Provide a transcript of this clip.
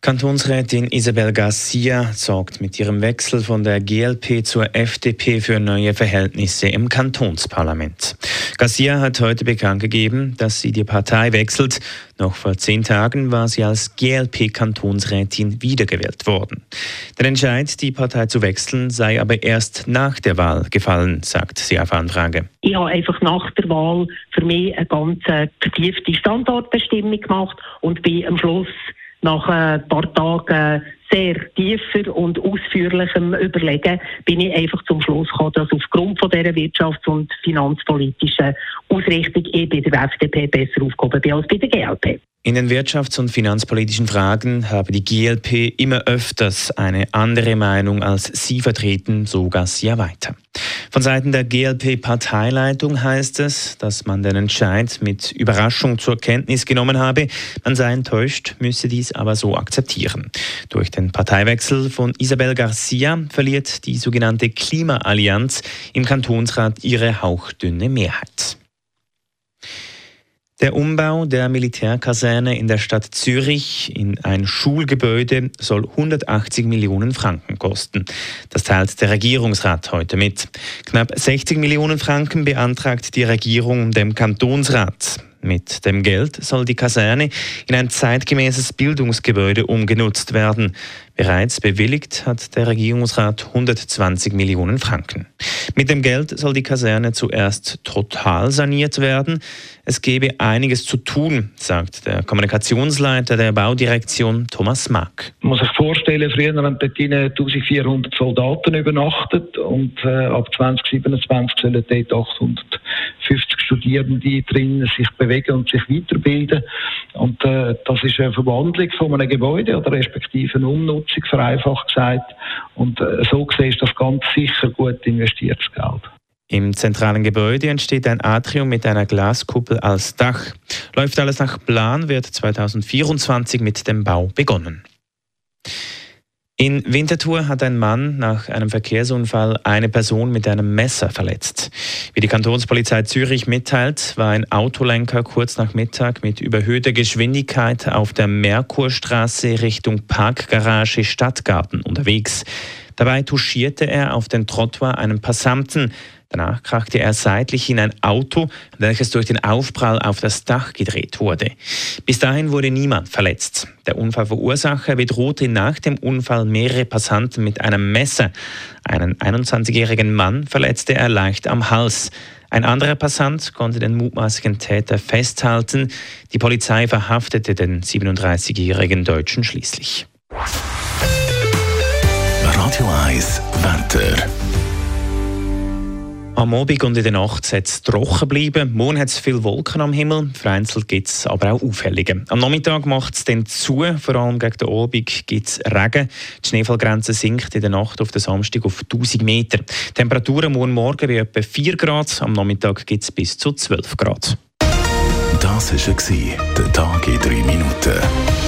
Kantonsrätin Isabel Garcia sorgt mit ihrem Wechsel von der GLP zur FDP für neue Verhältnisse im Kantonsparlament. Garcia hat heute bekannt gegeben, dass sie die Partei wechselt. Noch vor zehn Tagen war sie als GLP-Kantonsrätin wiedergewählt worden. Der Entscheid, die Partei zu wechseln, sei aber erst nach der Wahl gefallen, sagt sie auf Anfrage. Ich habe einfach nach der Wahl für mich eine ganz vertiefte Standortbestimmung gemacht und bin am Schluss nach ein paar Tagen sehr tiefer und ausführlichem Überlegen bin ich einfach zum Schluss gekommen, dass aufgrund von dieser wirtschafts- und finanzpolitischen Ausrichtung ich bei der FDP besser aufgehoben bin als bei der GLP. In den wirtschafts- und finanzpolitischen Fragen habe die GLP immer öfters eine andere Meinung als sie vertreten, so Garcia weiter. Von Seiten der GLP-Parteileitung heißt es, dass man den Entscheid mit Überraschung zur Kenntnis genommen habe. Man sei enttäuscht, müsse dies aber so akzeptieren. Durch den Parteiwechsel von Isabel Garcia verliert die sogenannte Klimaallianz im Kantonsrat ihre hauchdünne Mehrheit. Der Umbau der Militärkaserne in der Stadt Zürich in ein Schulgebäude soll 180 Millionen Franken kosten. Das teilt der Regierungsrat heute mit. Knapp 60 Millionen Franken beantragt die Regierung dem Kantonsrat. Mit dem Geld soll die Kaserne in ein zeitgemäßes Bildungsgebäude umgenutzt werden. Bereits bewilligt hat der Regierungsrat 120 Millionen Franken. Mit dem Geld soll die Kaserne zuerst total saniert werden. Es gebe einiges zu tun, sagt der Kommunikationsleiter der Baudirektion Thomas Mack. Man muss sich vorstellen, früher haben dort 1400 Soldaten übernachtet und äh, ab 2027 sollen dort 850 Studierende drin sich bewegen und sich weiterbilden. Und äh, das ist eine Verwandlung von einem Gebäude oder respektive eine Umnutzung, vereinfacht gesagt. Und äh, so gesehen ist das ganz sicher gut investiertes Geld. Im zentralen Gebäude entsteht ein Atrium mit einer Glaskuppel als Dach. Läuft alles nach Plan, wird 2024 mit dem Bau begonnen. In Winterthur hat ein Mann nach einem Verkehrsunfall eine Person mit einem Messer verletzt. Wie die Kantonspolizei Zürich mitteilt, war ein Autolenker kurz nach Mittag mit überhöhter Geschwindigkeit auf der Merkurstraße Richtung Parkgarage Stadtgarten unterwegs. Dabei touchierte er auf den Trottoir einen Passanten. Danach krachte er seitlich in ein Auto, welches durch den Aufprall auf das Dach gedreht wurde. Bis dahin wurde niemand verletzt. Der Unfallverursacher bedrohte nach dem Unfall mehrere Passanten mit einem Messer. Einen 21-jährigen Mann verletzte er leicht am Hals. Ein anderer Passant konnte den mutmaßlichen Täter festhalten. Die Polizei verhaftete den 37-jährigen Deutschen schließlich. Radio 1 Wetter. Am Abend und in der Nacht soll es trocken bleiben. Morgen hat es viele Wolken am Himmel, vereinzelt gibt es aber auch Aufhellungen. Am Nachmittag macht es dann zu, vor allem gegen den Abend gibt es Regen. Die Schneefallgrenze sinkt in der Nacht auf den Samstag auf 1000 Meter. Temperaturen morgen Morgen bei etwa 4 Grad, am Nachmittag gibt es bis zu 12 Grad. Das war der Tag in 3 Minuten.